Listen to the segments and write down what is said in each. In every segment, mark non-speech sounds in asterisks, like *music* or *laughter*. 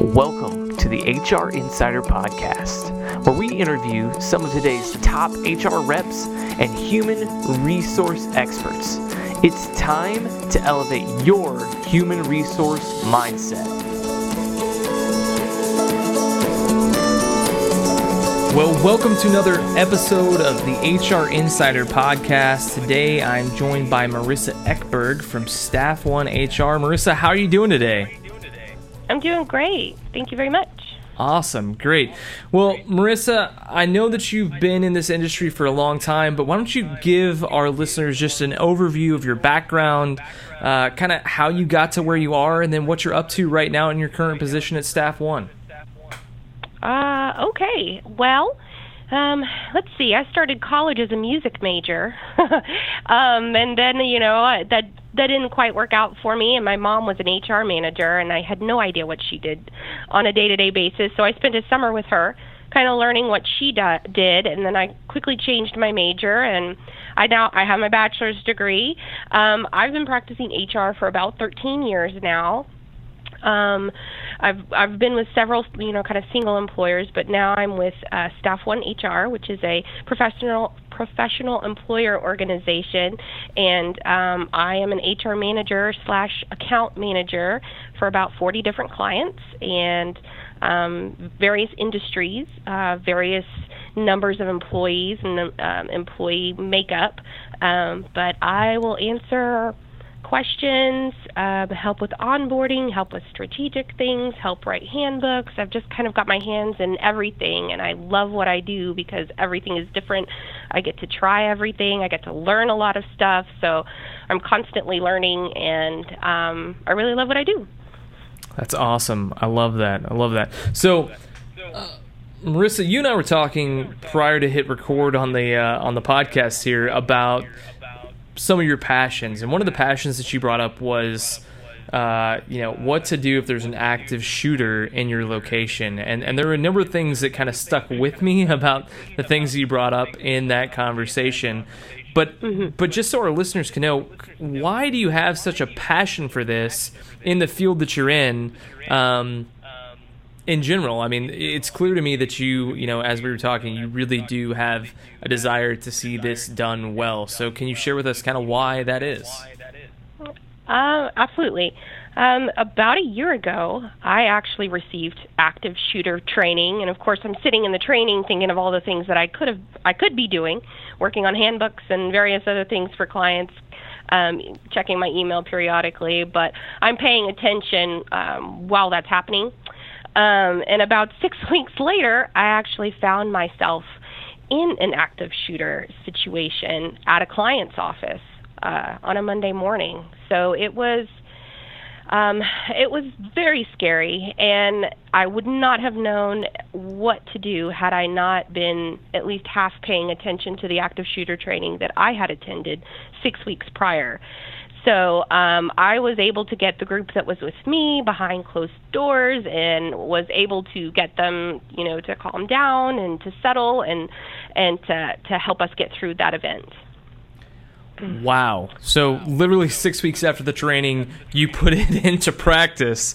Welcome to the HR Insider Podcast, where we interview some of today's top HR reps and human resource experts. It's time to elevate your human resource mindset. Well, welcome to another episode of the HR Insider Podcast. Today I'm joined by Marissa Eckberg from Staff One HR. Marissa, how are you doing today? I'm doing great. Thank you very much. Awesome, great. Well, Marissa, I know that you've been in this industry for a long time, but why don't you give our listeners just an overview of your background, uh, kind of how you got to where you are, and then what you're up to right now in your current position at Staff One? Uh, okay. Well, um, let's see. I started college as a music major, *laughs* um, and then you know that that didn't quite work out for me. And my mom was an HR manager, and I had no idea what she did on a day-to-day basis. So I spent a summer with her, kind of learning what she do- did, and then I quickly changed my major, and I now I have my bachelor's degree. Um, I've been practicing HR for about 13 years now. Um, I've I've been with several you know kind of single employers, but now I'm with uh, Staff One HR, which is a professional professional employer organization, and um, I am an HR manager slash account manager for about 40 different clients and um, various industries, uh, various numbers of employees and um, employee makeup. Um, but I will answer questions, uh, help with onboarding, help with strategic things, help write handbooks. I've just kind of got my hands in everything, and I love what I do because everything is different. I get to try everything, I get to learn a lot of stuff, so I'm constantly learning, and um, I really love what I do. That's awesome. I love that. I love that. So. Uh, Marissa, you and I were talking prior to hit record on the uh, on the podcast here about some of your passions, and one of the passions that you brought up was, uh, you know, what to do if there's an active shooter in your location, and and there were a number of things that kind of stuck with me *laughs* about the things you brought up in that conversation. But mm-hmm. but just so our listeners can know, why do you have such a passion for this in the field that you're in? Um, in general, I mean, it's clear to me that you, you know, as we were talking, you really do have a desire to see this done well. So, can you share with us kind of why that is? Uh, absolutely. Um, about a year ago, I actually received active shooter training, and of course, I'm sitting in the training thinking of all the things that I could have, I could be doing, working on handbooks and various other things for clients, um, checking my email periodically. But I'm paying attention um, while that's happening um, and about six *laughs* weeks later, I actually found myself in an active shooter situation at a client's office uh, on a Monday morning. So it was um, it was very scary, and I would not have known what to do had I not been at least half paying attention to the active shooter training that I had attended six weeks prior. So um, I was able to get the group that was with me behind closed doors and was able to get them, you know, to calm down and to settle and and to to help us get through that event. Wow. So literally 6 weeks after the training, you put it *laughs* into practice.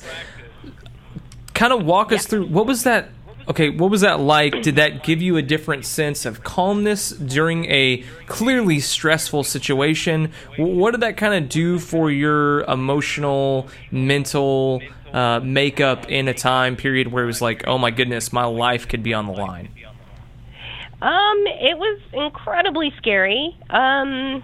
Kind of walk yeah. us through what was that Okay, what was that like? Did that give you a different sense of calmness during a clearly stressful situation? What did that kind of do for your emotional, mental uh, makeup in a time period where it was like, oh my goodness, my life could be on the line? Um, it was incredibly scary. Um,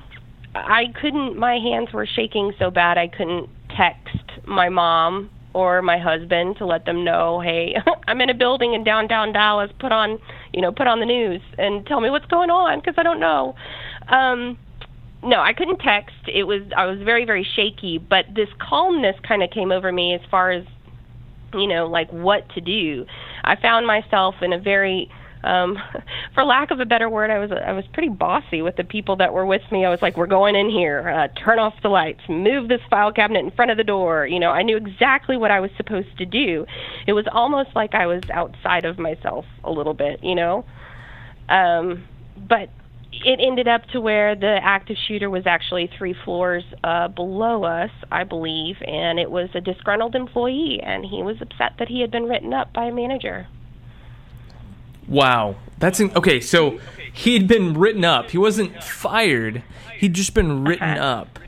I couldn't. My hands were shaking so bad I couldn't text my mom or my husband to let them know, hey, *laughs* I'm in a building in downtown Dallas. Put on, you know, put on the news and tell me what's going on because I don't know. Um, no, I couldn't text. It was I was very very shaky, but this calmness kind of came over me as far as you know, like what to do. I found myself in a very um for lack of a better word i was i was pretty bossy with the people that were with me. I was like we're going in here. Uh turn off the lights. Move this file cabinet in front of the door. You know i knew exactly what i was supposed to do. It was almost like i was outside of myself a little bit you know? Um but it ended up to where the active shooter was actually three floors uh, below us, I believe, and it was a disgruntled employee, and he was upset that he had been written up by a manager. Wow, that's in, okay. So he'd been written up. He wasn't fired. He'd just been written uh-huh. up.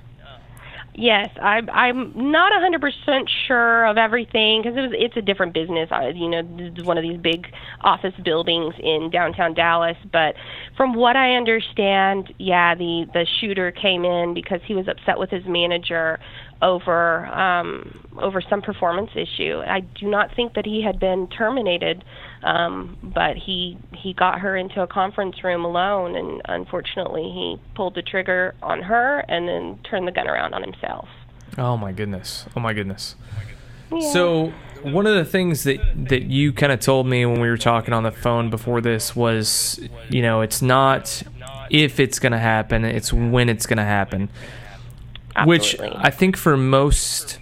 Yes, I, I'm not 100% sure of everything because it was it's a different business. I, you know, one of these big office buildings in downtown Dallas. But from what I understand, yeah, the the shooter came in because he was upset with his manager over um, over some performance issue. I do not think that he had been terminated, um, but he he got her into a conference room alone, and unfortunately, he pulled the trigger on her and then turned the gun around on himself. Oh my goodness! Oh my goodness! Yeah. So one of the things that that you kind of told me when we were talking on the phone before this was, you know, it's not if it's going to happen, it's when it's going to happen. Which I think for most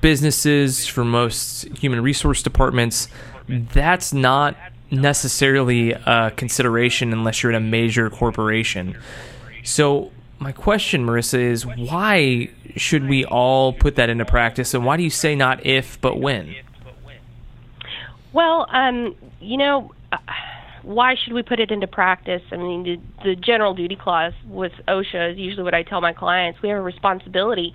businesses, for most human resource departments, that's not necessarily a consideration unless you're in a major corporation. So, my question, Marissa, is why should we all put that into practice? And why do you say not if, but when? Well, um, you know, why should we put it into practice? I mean, the, the general duty clause with OSHA is usually what I tell my clients. We have a responsibility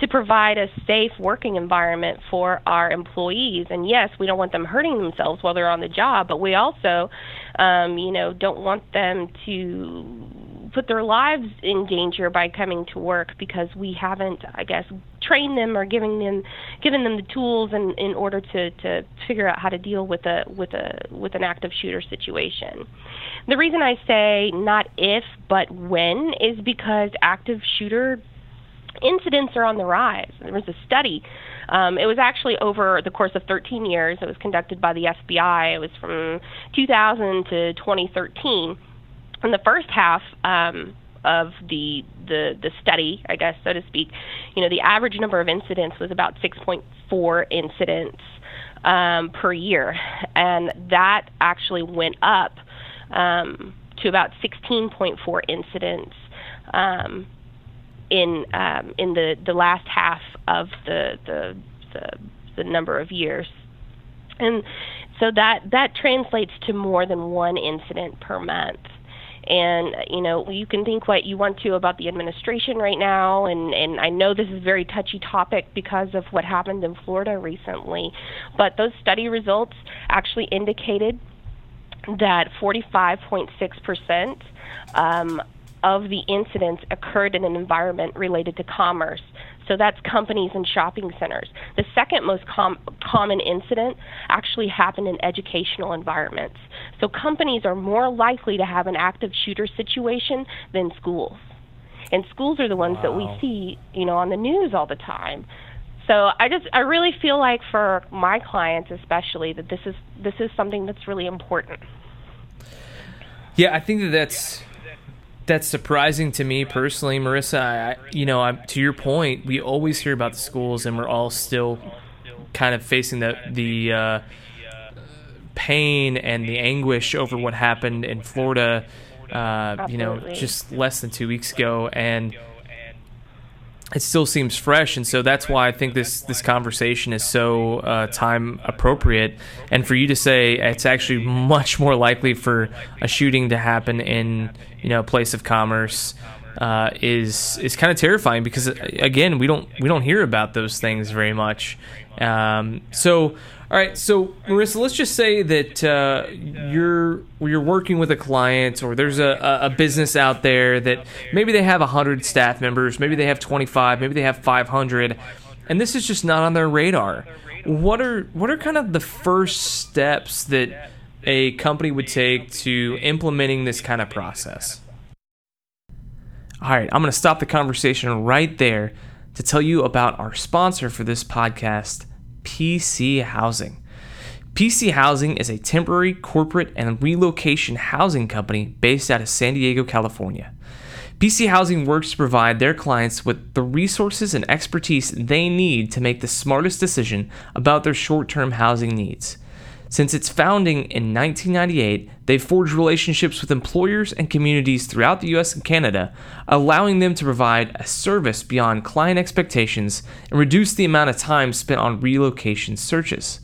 to provide a safe working environment for our employees. And yes, we don't want them hurting themselves while they're on the job, but we also, um, you know, don't want them to put their lives in danger by coming to work because we haven't, I guess, trained them or giving them given them the tools in, in order to, to figure out how to deal with a with a with an active shooter situation. The reason I say not if but when is because active shooter incidents are on the rise. There was a study. Um, it was actually over the course of 13 years. It was conducted by the FBI. It was from 2000 to 2013 in the first half um, of the, the the study, I guess so to speak, you know, the average number of incidents was about 6.4 incidents um, per year, and that actually went up um, to about 16.4 incidents um, in um, in the the last half of the the the, the number of years, and so that that translates to more than one incident per month. And you know you can think what you want to about the administration right now. And and I know this is a very touchy topic because of what happened in Florida recently. But those study results actually indicated that 45.6% um, of the incidents occurred in an environment related to commerce. So that's companies and shopping centers. The second most com- common incident actually happened in educational environments. So companies are more likely to have an active shooter situation than schools. And schools are the ones wow. that we see, you know, on the news all the time. So I just I really feel like for my clients especially that this is this is something that's really important. Yeah, I think that that's that's surprising to me personally, Marissa. I, you know, I'm, to your point, we always hear about the schools, and we're all still kind of facing the the uh, pain and the anguish over what happened in Florida. Uh, you know, just less than two weeks ago, and it still seems fresh, and so that's why I think this this conversation is so uh, time appropriate. And for you to say it's actually *laughs* much more likely for a shooting to happen in you know a place of commerce uh, is is kind of terrifying because again we don't we don't hear about those things very much. Um, so all right, so Marissa, let's just say that uh, you're you're working with a client, or there's a, a business out there that maybe they have hundred staff members, maybe they have 25, maybe they have 500, and this is just not on their radar. What are what are kind of the first steps that a company would take to implementing this kind of process? All right, I'm going to stop the conversation right there to tell you about our sponsor for this podcast. PC Housing. PC Housing is a temporary, corporate, and relocation housing company based out of San Diego, California. PC Housing works to provide their clients with the resources and expertise they need to make the smartest decision about their short term housing needs. Since its founding in 1998, they've forged relationships with employers and communities throughout the US and Canada, allowing them to provide a service beyond client expectations and reduce the amount of time spent on relocation searches.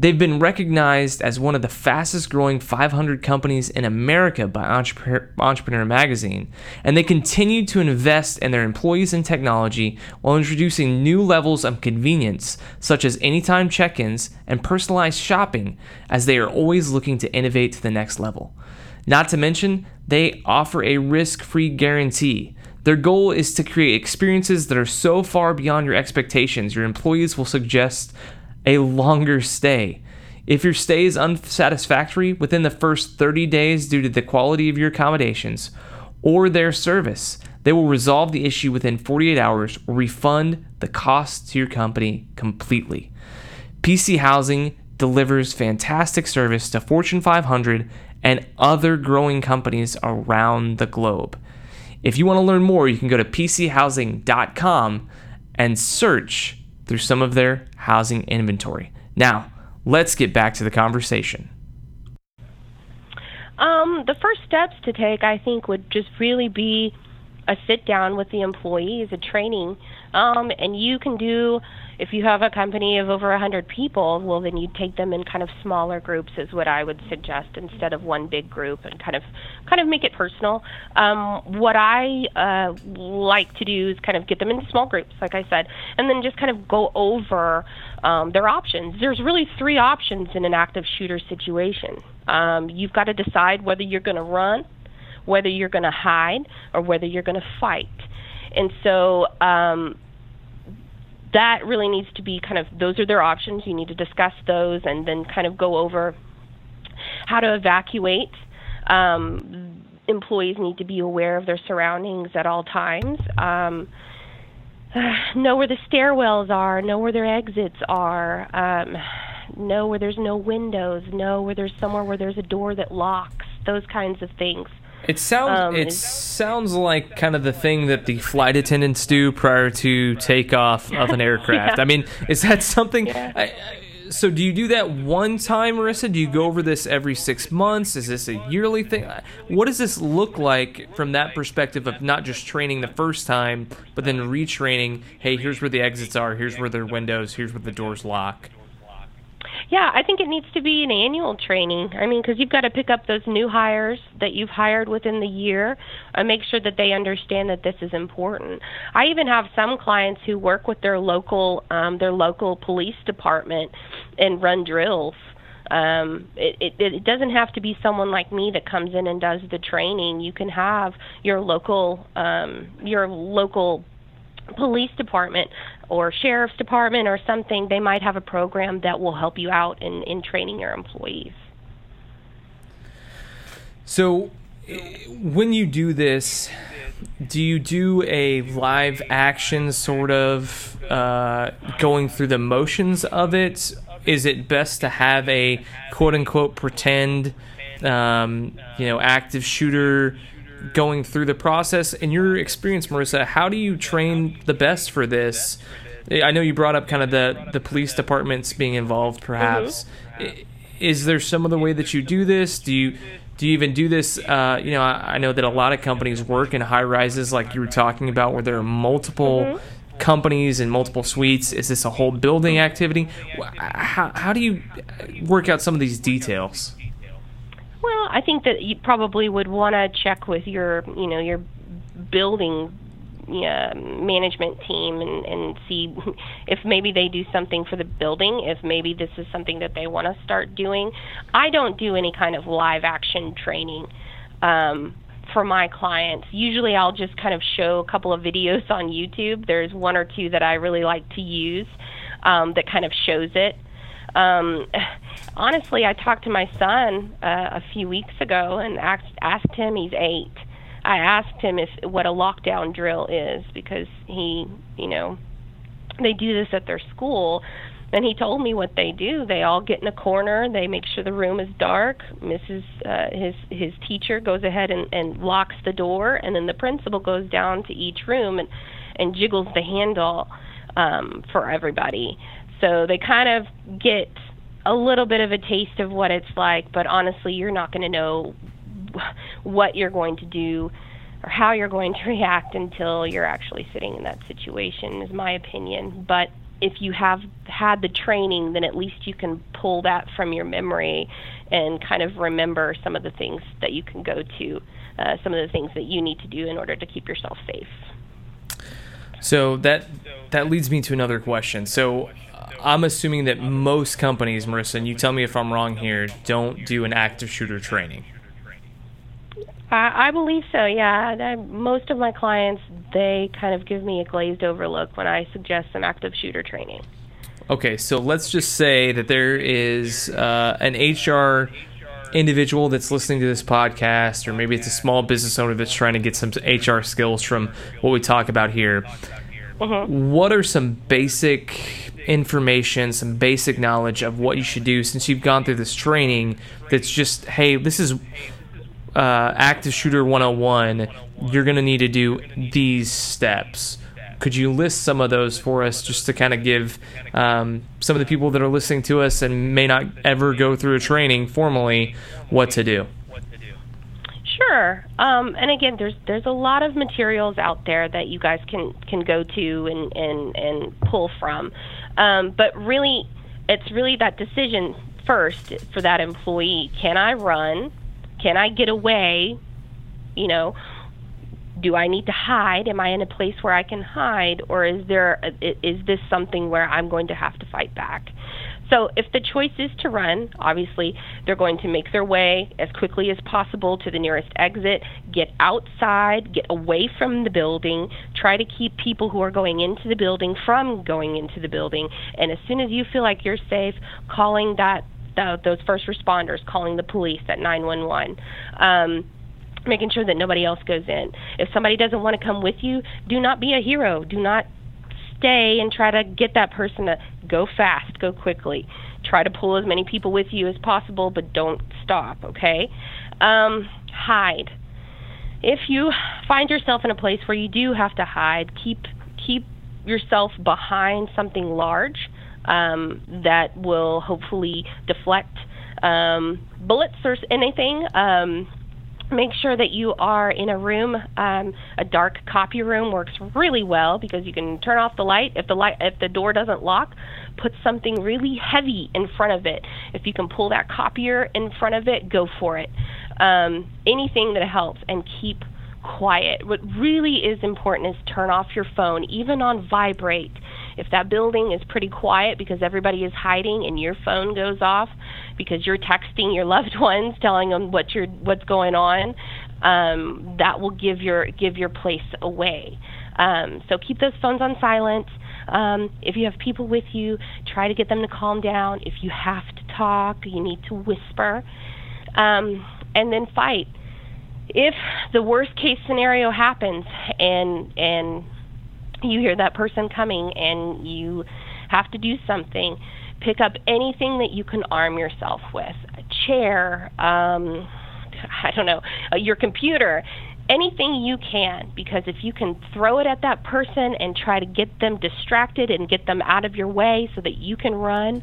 They've been recognized as one of the fastest growing 500 companies in America by Entrepreneur, Magazine, and they continue to invest in their employees and technology while introducing new levels of convenience, such as anytime check ins and personalized shopping, as they are always looking to innovate to the next level. Not to mention, they offer a risk free guarantee. Their goal is to create experiences that are so far beyond your expectations, your employees will suggest a longer stay. If your stay is unsatisfactory within the first 30 days due to the quality of your accommodations or their service, they will resolve the issue within 48 hours or refund the cost to your company completely. PC Housing delivers fantastic service to Fortune 500 and other growing companies around the globe. If you want to learn more, you can go to pchousing.com and search through some of their housing inventory. Now, let's get back to the conversation. Um, the first steps to take, I think, would just really be a sit down with the employees, a training. Um, and you can do if you have a company of over 100 people, well, then you take them in kind of smaller groups, is what I would suggest, instead of one big group, and kind of kind of make it personal. Um, what I uh, like to do is kind of get them into small groups, like I said, and then just kind of go over um, their options. There's really three options in an active shooter situation. Um, you've got to decide whether you're going to run, whether you're going to hide, or whether you're going to fight. And so um, that really needs to be kind of those are their options. You need to discuss those and then kind of go over how to evacuate. Um, employees need to be aware of their surroundings at all times. Um, *sighs* know where the stairwells are, know where their exits are, um, know where there's no windows, know where there's somewhere where there's a door that locks, those kinds of things. It sounds um, it sounds like kind of the thing that the flight attendants do prior to takeoff of an *laughs* aircraft. yeah. I mean, is that something? Yeah. I, so do you do that one time, Marissa? Do you go over this every six months? Is this a yearly thing? What does this look like from that perspective of not just training the first time, but then retraining? Hey, here's where the exits are. Here's where the windows. Here's where the doors lock. Yeah, I think it needs to be an annual training. I mean, because you've got to pick up those new hires that you've hired within the year and make sure that they understand that this is important. I even have some clients who work with their local um, their local police department and run drills. Um, it, it, it doesn't have to be someone like me that comes in and does the training. You can have your local um, your local police department or sheriff's department or something, they might have a program that will help you out in, in training your employees. So, when you do this, do you do a live action sort of uh, going through the motions of it? Is it best to have a quote unquote pretend, um, you know, active shooter going through the process. In your experience, Marissa, how do you train the best for this? I know you brought up kind of the, the police departments being involved, perhaps. Mm-hmm. Is there some other way that you do this? Do you do you even do this? Uh, you know, I, I, know that a lot of companies work in high rises, like you were talking about, where there are multiple. Mm-hmm companies and multiple suites? Is this a whole building activity? How, how do you work out some of these details? I think that you probably would want to check with your, you know, your building uh, management team and, and see *laughs* if maybe they do something for the building, if maybe this is something that they want to start doing. I don't do any kind of live action training um, for my clients. Usually I'll just kind of show a couple of videos on YouTube. There's one or two that I really like to use um, that kind of shows it. Um, honestly, I talked to my son uh, a few weeks ago and asked asked him. He's eight. I asked him if what a lockdown drill is because he, you know, they do this at their school. And he told me what they do. They all get in a corner. They make sure the room is dark. Mrs. Uh, his his teacher goes ahead and, and locks the door, and then the principal goes down to each room and and jiggles the handle um, for everybody. So they kind of get a little bit of a taste of what it's like, but honestly, you're not going to know what you're going to do or how you're going to *laughs* react until you're actually sitting in that situation is my opinion. But if you have had the training then at least you can pull that from your memory and kind of remember some of the things that you can go to uh, some of the things that you need to do in order to keep yourself safe. So that that leads me to another question. So I'm assuming that most companies, Marissa, and you tell me if I'm wrong here, don't do an active shooter training. I, I believe so. Yeah, I, most of my clients they kind of give me a glazed over look when I suggest some active shooter training. Okay, so let's just say that there is uh, an HR individual that's listening to this podcast, or maybe it's a small business owner that's trying to get some HR skills from what we talk about here. Mm-hmm. What are some basic information, some basic knowledge of what you should do since you've gone through this training? That's just, hey, this is uh, active shooter 101, you're going to need to do these steps. Could you list some of those for us just to kind of give um, some of the people that are listening to us and may not ever go through a training formally what to do? Sure. Um, and again, there's there's a lot of materials out there that you guys can can go to and and and pull from. Um, but really, it's really that decision first for that employee. Can I run? Can I get away? You know, do I need to hide? Am I in a place where I can hide, or is there is this something where I'm going to have to fight back? So if the choice is to run, obviously they're going to make their way as quickly as possible to the nearest exit, get outside, get away from the building, try to keep people who are going into the building from going into the building, and as soon as you feel like you're safe, calling that the, those first responders, calling the police at 911. Um, making sure that nobody else goes in. If somebody doesn't want to come with you, do not be a hero. Do not stay and try to get that person to go fast, go quickly. Try to pull as many people with you as possible, but don't stop, okay? Um, hide. If you find yourself in a place where you do have to hide, keep keep yourself behind something large um, that will hopefully deflect um, bullets or anything. Um, make sure that you are in a room. Um, a dark copy room works really well because you can turn off the light. If the light, if the door doesn't lock, put something really heavy in front of it. If you can pull that copier in front of it, go for it. Um, anything that helps, and keep quiet. What really is important is turn off your phone, even on vibrate. If that building is pretty quiet because everybody is hiding and your phone goes off because you're texting your *laughs* loved ones telling them what you're what's going on, um, that will give your give your place away. Um, so keep those phones on silent. Um, if you have people with you, try to get them to calm down. If you have to talk, you need to whisper, um, and then fight. If the worst case scenario happens and and you hear that person coming and you have to do something, pick up anything that you can arm yourself with a chair, um, *laughs* I don't know, uh, your computer, anything you can, because if you can throw it at that person and try to get them distracted and get them out of your way so that you can run,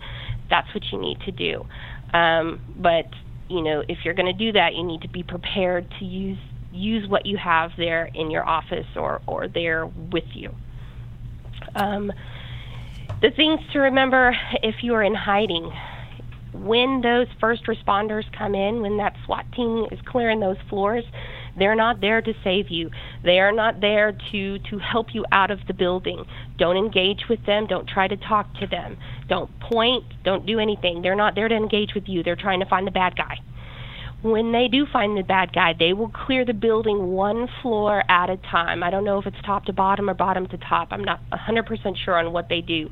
that's what you need to do. Um, but you know, if you're going to do that, you need to be prepared to use use what you have there in your office or or there with you. Um, the things to remember if you are in hiding, when those first responders come in, when that SWAT team is clearing those floors, they're not there to save you. They are not there to, to help you out of the building. Don't engage with them. Don't try to talk to them. Don't point. Don't do anything. They're not there to engage with you. They're trying to find the bad guy when they do find the bad guy, they will clear the building one floor at a time. I don't know if it's top to bottom or bottom to top. I'm not 100% sure on what they do.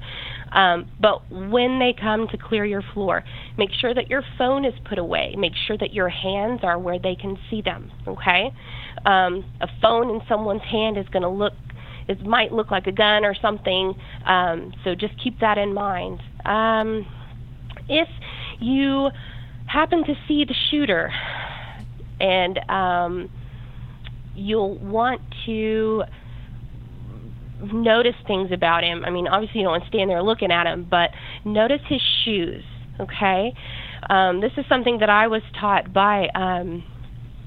Um, but when they come to clear your floor, make sure that your phone is put away. Make sure that your hands are where they can see them. Okay? Um, a phone in someone's hand is going to look it might look like a gun or something. Um, so just keep that in mind. Um, if you happen to see the shooter, and um, you'll want to notice things about him. I mean, obviously you don't want to stand there looking at him, but notice his shoes. Okay, um, this is something that I was taught by. Um,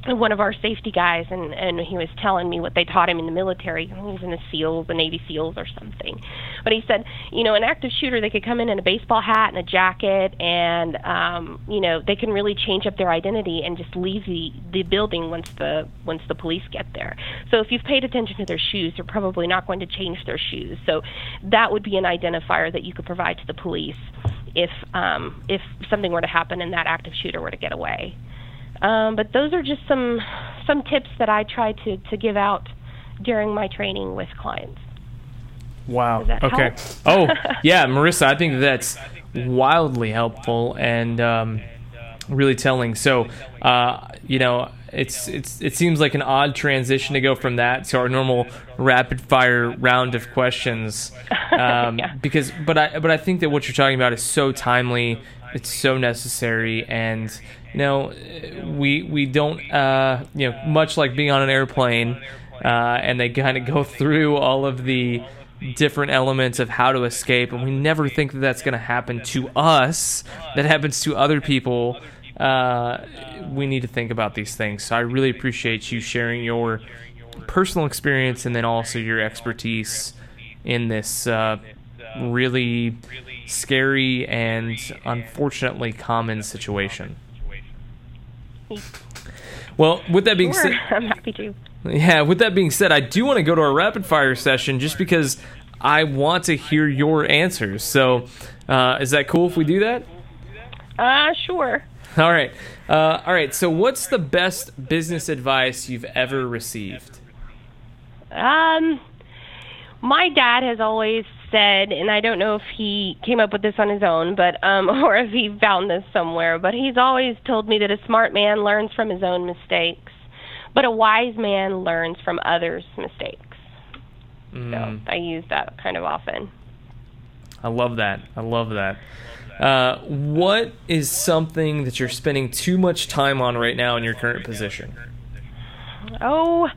one of our safety guys and and he was telling me what they taught him in the military. He was in the seals the navy seals or something. But he said you know an active shooter they could come in in a baseball hat and a jacket and um you know they can really change up their identity and just leave the the building once the once the police get there. So if you've paid attention to their shoes they're probably not going to change their shoes. So that would be an identifier that you could provide to the police if um if something were to happen and that active shooter were to get away um, but those are just some some tips that I try to, to give out during my training with clients. Wow. Okay. oh, *laughs* yeah, Marissa, I think that's wildly helpful and um, really telling. So, uh, you know, it's it's it seems like an odd transition to go from that to our normal rapid fire round of questions. *laughs* Um, yeah. Because, but I but I think that what you're talking about is so timely. It's so necessary and you know, we we don't uh, you know much like being on an airplane, uh, and they kind of go through all of the different elements of how to escape, and we never think that that's going to happen to us. That happens to other people. Uh, we need to think about these things. So I really appreciate you sharing your personal experience and then also your expertise in this uh, really scary and unfortunately common situation. Well, with that being sure, said, *laughs* I'm happy to. Yeah, with that being said, I do want to go to our rapid fire session just because I want to hear your answers. So, uh, is that cool if we do that? Uh, sure. All right. Uh, all right. So, what's the best business advice you've ever received? Um, my dad has always said, and I don't know if he came up with this on his own, but um, *laughs* or if he found this somewhere, but he's always told me that a smart man learns from his own mistakes, but a wise man learns from others' mistakes. Mm. So I use that kind of often. I love that. I love that. Uh, what is something that you're spending too much time on right now in your current position? Oh,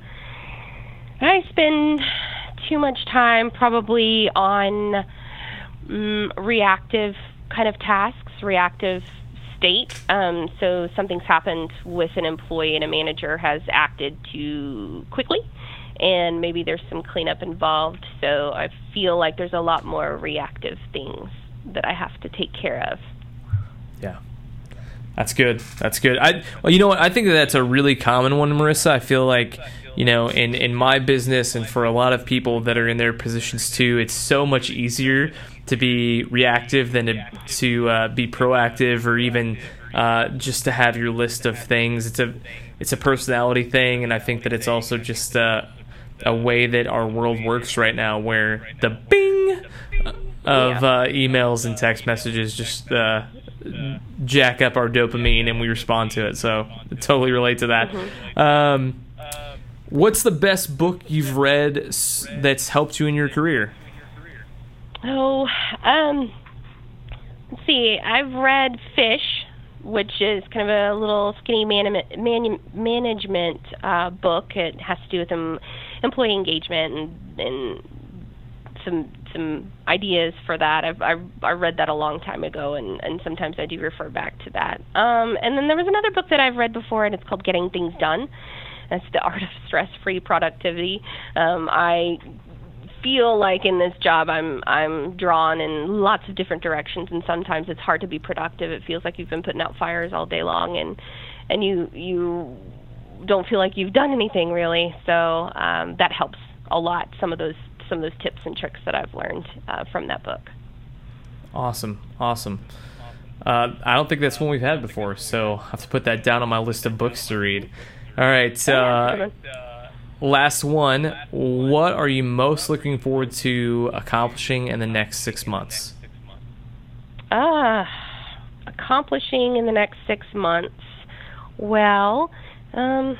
I spend too much time probably on um, reactive kind of tasks, reactive state. Um, so something's happened with an employee and a manager has acted too quickly, and maybe there's some cleanup involved. So I feel like there's a lot more reactive things that I have to take care of. Yeah. That's good. That's good. I well, you know what? I think that that's a really common one, Marissa. I feel like you know, in in my business and for a lot of people that are in their positions too, it's so much easier to be reactive than to, to uh, be proactive or even uh, just to have your list of things. It's a it's a personality thing, and I think that it's also just a, a way that our world works right now, where the bing of uh, emails and text messages just uh, jack up our dopamine and we respond to it. So I totally relate to that. Mm-hmm. Um, what's the best book you've read that's helped you in your career? Oh, um, let's see. I've read Fish, which is kind of a little skinny man, man, management uh, book. It has to do with um, employee engagement and, and some some ideas for that. I've, I've I read that a long time ago, and and sometimes I do refer back to that. Um, and then there was another book that I've read before, and it's called Getting Things Done. That's the art of stress-free productivity. Um, I feel like in this job I'm I'm drawn in lots of different directions and sometimes it's hard to be productive. It feels like you've been putting out fires all day long and and you you don't feel like you've done anything really. So um, that helps a lot. Some of those some of those tips and tricks that I've learned uh, from that book. Awesome, awesome. Uh, I don't think that's one we've had before, so I have to put that down on my list of books to read. All right, uh, last one. What are you most looking forward to accomplishing in the next six months? Ah, uh, accomplishing in the next six months. Well, um,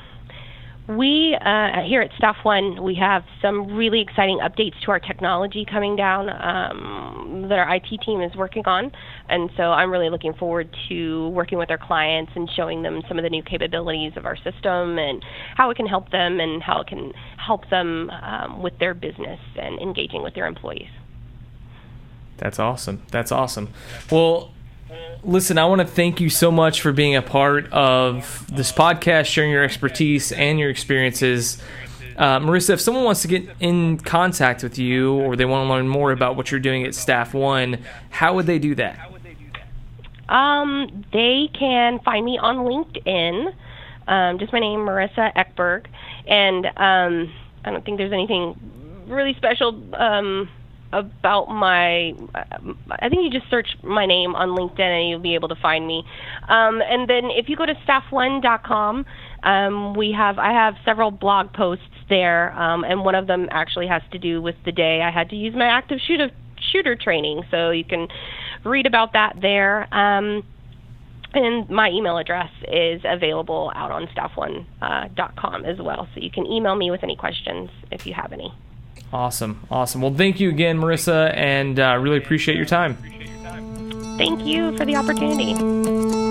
we uh, here at Staff One, we have some really exciting updates to our technology coming down um, that our IT team is working on, and so I'm really looking forward to working with our clients and showing them some of the new capabilities of our system and how it can help them and how it can help them um, with their business and engaging with their employees. That's awesome. That's awesome. Well, listen, I want to thank you so much for being a part of this podcast, sharing your expertise and your experiences. Uh, Marissa, if someone wants to get in contact with you or they want to learn more about what you're doing at Staff One, how would they do that? Um, they can find me on LinkedIn. Um, just my name, Marissa Eckberg, and um, I don't think there's anything really special um, about my. I think you just search my name on LinkedIn and you'll be able to find me. Um, and then if you go to staff1.com, um, we have I have several blog posts there, um, and one of them actually has to do with the day I had to use my active shooter shooter training. So you can read about that there. Um, and my email address is available out on staff1.com uh, as well. So you can email me with any questions if you have any. Awesome. Awesome. Well, thank you again, Marissa, and uh, really appreciate your time. Thank you for the opportunity.